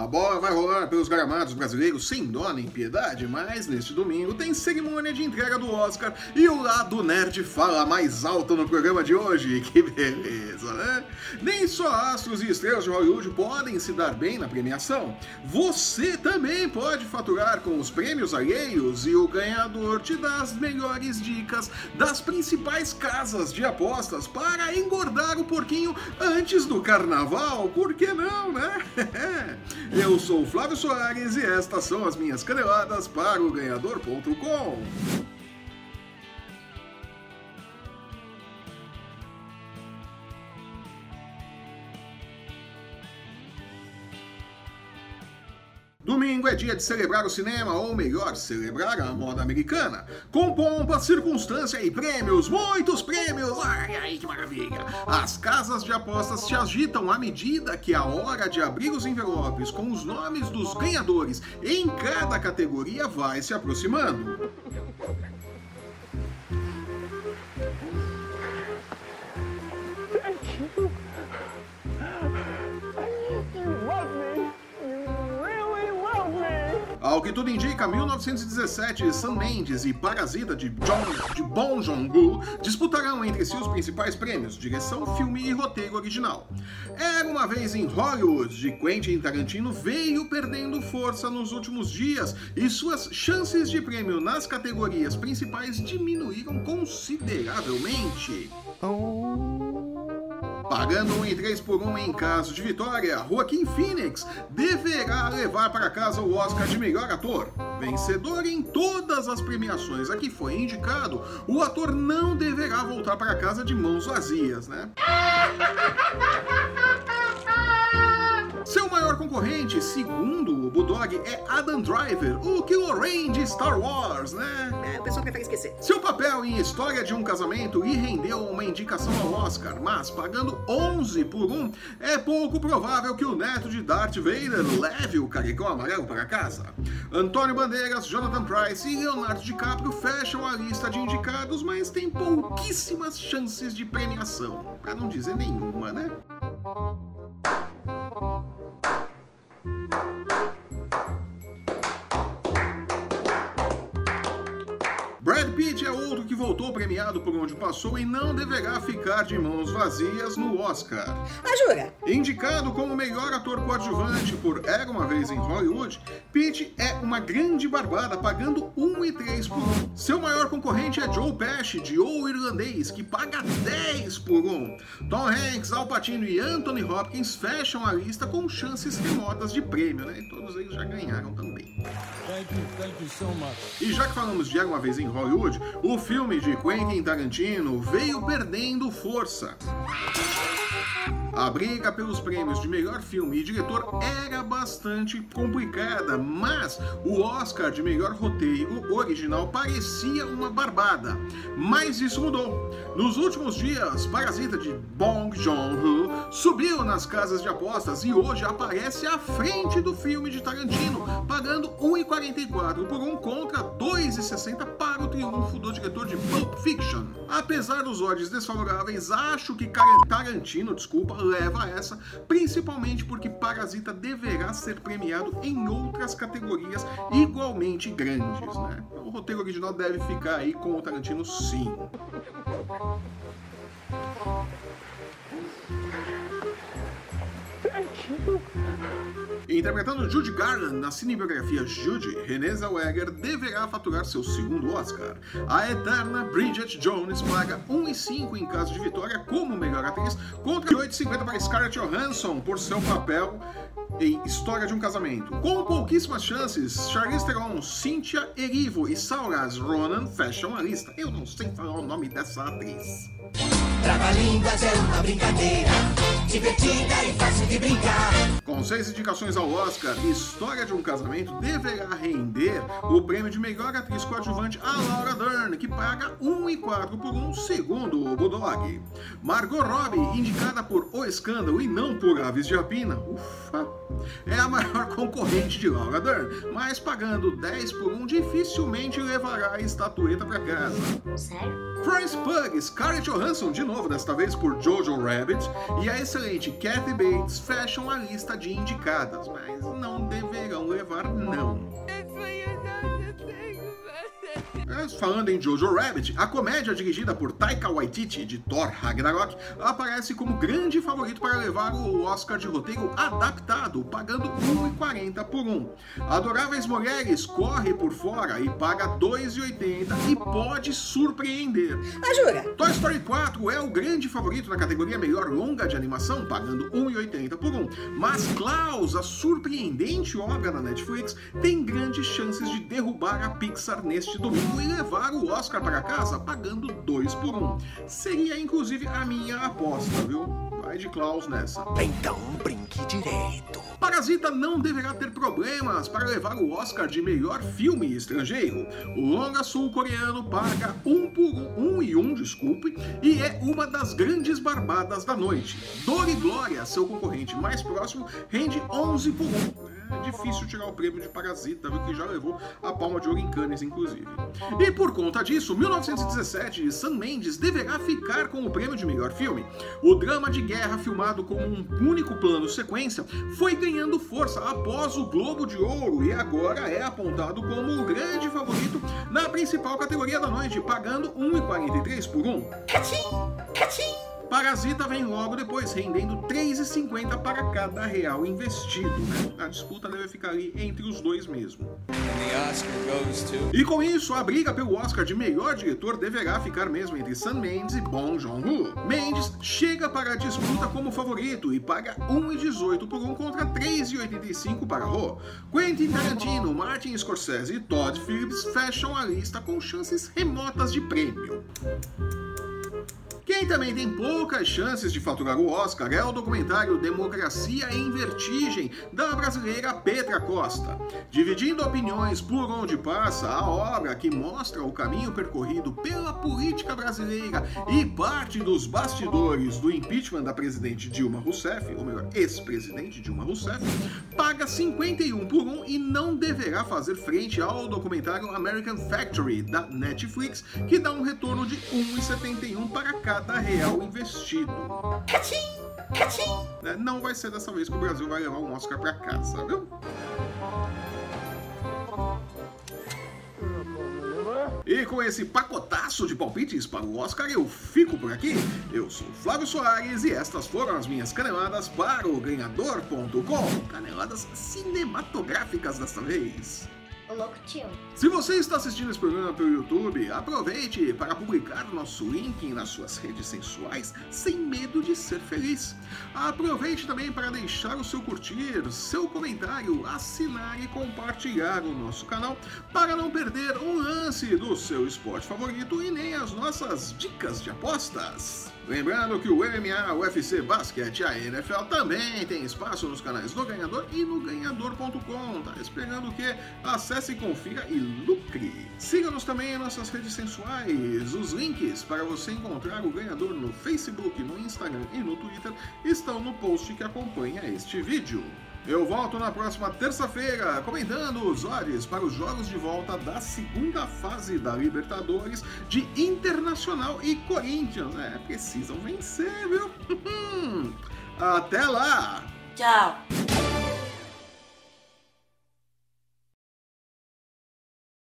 A bola vai rolar pelos gramados brasileiros sem dó nem piedade, mas neste domingo tem cerimônia de entrega do Oscar e o lado nerd fala mais alto no programa de hoje. Que beleza, né? Nem só astros e estrelas de Hollywood podem se dar bem na premiação. Você também pode faturar com os prêmios alheios e o ganhador te dá as melhores dicas das principais casas de apostas para engordar o porquinho antes do carnaval. Por que não, né? Eu sou o Flávio Soares e estas são as minhas caneladas para o ganhador.com. Domingo é dia de celebrar o cinema, ou melhor, celebrar a moda americana. Com pompa, circunstância e prêmios, muitos prêmios! Ai, ai, que maravilha! As casas de apostas se agitam à medida que a hora de abrir os envelopes com os nomes dos ganhadores em cada categoria vai se aproximando. Ao que tudo indica, 1917, Sam Mendes e Parasita de, John, de Bong Joon-ho disputarão entre si os principais prêmios, direção, filme e roteiro original. Era uma vez em Hollywood, de Quentin Tarantino veio perdendo força nos últimos dias e suas chances de prêmio nas categorias principais diminuíram consideravelmente. Pagando um em 3 por 1 em caso de vitória, Joaquim Phoenix deverá levar para casa o Oscar de melhor ator. Vencedor em todas as premiações a que foi indicado, o ator não deverá voltar para casa de mãos vazias, né? Concorrente, segundo o Bulldog, é Adam Driver, o Kylo de Star Wars, né? É, o pessoal prefere esquecer. Seu papel em História de um Casamento lhe rendeu uma indicação ao Oscar, mas pagando 11 por 1, é pouco provável que o neto de Darth Vader leve o caricão amarelo para casa. Antônio Bandeiras, Jonathan Price e Leonardo DiCaprio fecham a lista de indicados, mas tem pouquíssimas chances de premiação, para não dizer nenhuma, né? Voltou premiado por onde passou e não deverá ficar de mãos vazias no Oscar. Ah, jura? Indicado como melhor ator coadjuvante por Era Uma Vez em Hollywood, Pitt é uma grande barbada, pagando 1,3 por 1. Seu maior concorrente é Joe Pesci, de O Irlandês, que paga 10 por 1. Tom Hanks, Al Pacino e Anthony Hopkins fecham a lista com chances remotas de prêmio, né? E todos eles já ganharam também. Thank you, thank you so much. E já que falamos de Era Uma Vez em Hollywood, o filme de Quentin Tarantino veio perdendo força. A briga pelos prêmios de melhor filme e diretor era bastante complicada, mas o Oscar de melhor roteiro original parecia uma barbada. Mas isso mudou. Nos últimos dias, Parasita de Bong Joon-ho subiu nas casas de apostas e hoje aparece à frente do filme de Tarantino, pagando 1,44 por um contra 2,60 o triunfo do diretor de Pulp Fiction. Apesar dos odds desfavoráveis, acho que Tarantino, desculpa, leva essa, principalmente porque Parasita deverá ser premiado em outras categorias igualmente grandes, né? O roteiro original deve ficar aí com o Tarantino sim. Interpretando Judy Garland na cinebiografia Judy, Renée Zellweger deverá faturar seu segundo Oscar. A eterna Bridget Jones paga 1,5 em caso de vitória como melhor atriz, contra 8,50 para Scarlett Johansson por seu papel em História de um Casamento. Com pouquíssimas chances, Charlize Theron, Cynthia Erivo e Saoirse Ronan fecham a lista. Eu não sei falar o nome dessa atriz. Trava-línguas é uma brincadeira divertida e fácil de brincar. Com seis indicações ao Oscar, História de um Casamento deverá render o prêmio de melhor atriz coadjuvante a Laura Dern, que paga 1,4 por um segundo o Bulldog. Margot Robbie, indicada por O Escândalo e não por Aves de Rapina, ufa, É a maior concorrente de Laura Dern, mas pagando 10 por 1 dificilmente levará a estatueta para casa. Sério? Florence Pugh, Scarlett Johansson, de novo, desta vez por Jojo Rabbit, e a excelente Kathy Bates fecham a lista de indicadas, mas não deverão levar não. Falando em Jojo Rabbit, a comédia dirigida por Taika Waititi de Thor Ragnarok aparece como grande favorito para levar o Oscar de roteiro adaptado, pagando 1,40 por um. Adoráveis Mulheres corre por fora e paga 2,80 e pode surpreender. Ah, jura? Toy Story 4 é o grande favorito na categoria melhor longa de animação, pagando 1,80 por um. Mas Klaus, a surpreendente obra da Netflix, tem grandes chances de derrubar a Pixar neste domingo e levar o Oscar para casa pagando 2 por 1. Um. Seria inclusive a minha aposta, viu? Vai de Klaus nessa. Então brinque direito. Parasita não deverá ter problemas para levar o Oscar de melhor filme estrangeiro. O longa sul-coreano paga 1 um por 1 um e 1, um, desculpe, e é uma das grandes barbadas da noite. Dor e Glória, seu concorrente mais próximo, rende 11 por 1 é difícil tirar o prêmio de Parasita, que já levou a palma de ouro em Cannes, inclusive. E por conta disso, 1917, Sam Mendes deverá ficar com o prêmio de melhor filme. O drama de guerra filmado com um único plano sequência foi ganhando força após o Globo de Ouro e agora é apontado como o grande favorito na principal categoria da noite, pagando 1,43 por um. Parasita vem logo depois, rendendo 3,50 para cada real investido. Né? A disputa deve ficar ali entre os dois mesmo. E com isso, a briga pelo Oscar de melhor diretor deverá ficar mesmo entre Sam Mendes e Bong Joon-ho. Mendes chega para a disputa como favorito e paga 1,18 por um contra 3,85 para Ho. Quentin Tarantino, Martin Scorsese e Todd Phillips fecham a lista com chances remotas de prêmio. Quem também tem poucas chances de faturar o Oscar é o documentário Democracia em Vertigem, da brasileira Petra Costa. Dividindo opiniões por onde passa, a obra que mostra o caminho percorrido pela política brasileira e parte dos bastidores do impeachment da presidente Dilma Rousseff, ou melhor, ex-presidente Dilma Rousseff, paga 51 por 1 e não deverá fazer frente ao documentário American Factory, da Netflix, que dá um retorno de 1,71 para cada cada real investido. Cachim! Cachim! É, não vai ser dessa vez que o Brasil vai levar um Oscar pra casa, viu? E com esse pacotaço de palpites para o Oscar, eu fico por aqui. Eu sou Flávio Soares e estas foram as minhas caneladas para o Ganhador.com. Caneladas cinematográficas desta vez. Se você está assistindo esse programa pelo YouTube, aproveite para publicar nosso link nas suas redes sensuais sem medo de ser feliz. Aproveite também para deixar o seu curtir, seu comentário, assinar e compartilhar o nosso canal para não perder um lance do seu esporte favorito e nem as nossas dicas de apostas. Lembrando que o MMA, o UFC Basquete e a NFL também tem espaço nos canais do Ganhador e no ganhador.com. Tá esperando o quê? Acesse, confira e lucre. Siga-nos também em nossas redes sensuais. Os links para você encontrar o ganhador no Facebook, no Instagram e no Twitter estão no post que acompanha este vídeo. Eu volto na próxima terça-feira comentando os olhos para os jogos de volta da segunda fase da Libertadores de Internacional e Corinthians. É, precisam vencer, viu? Até lá! Tchau!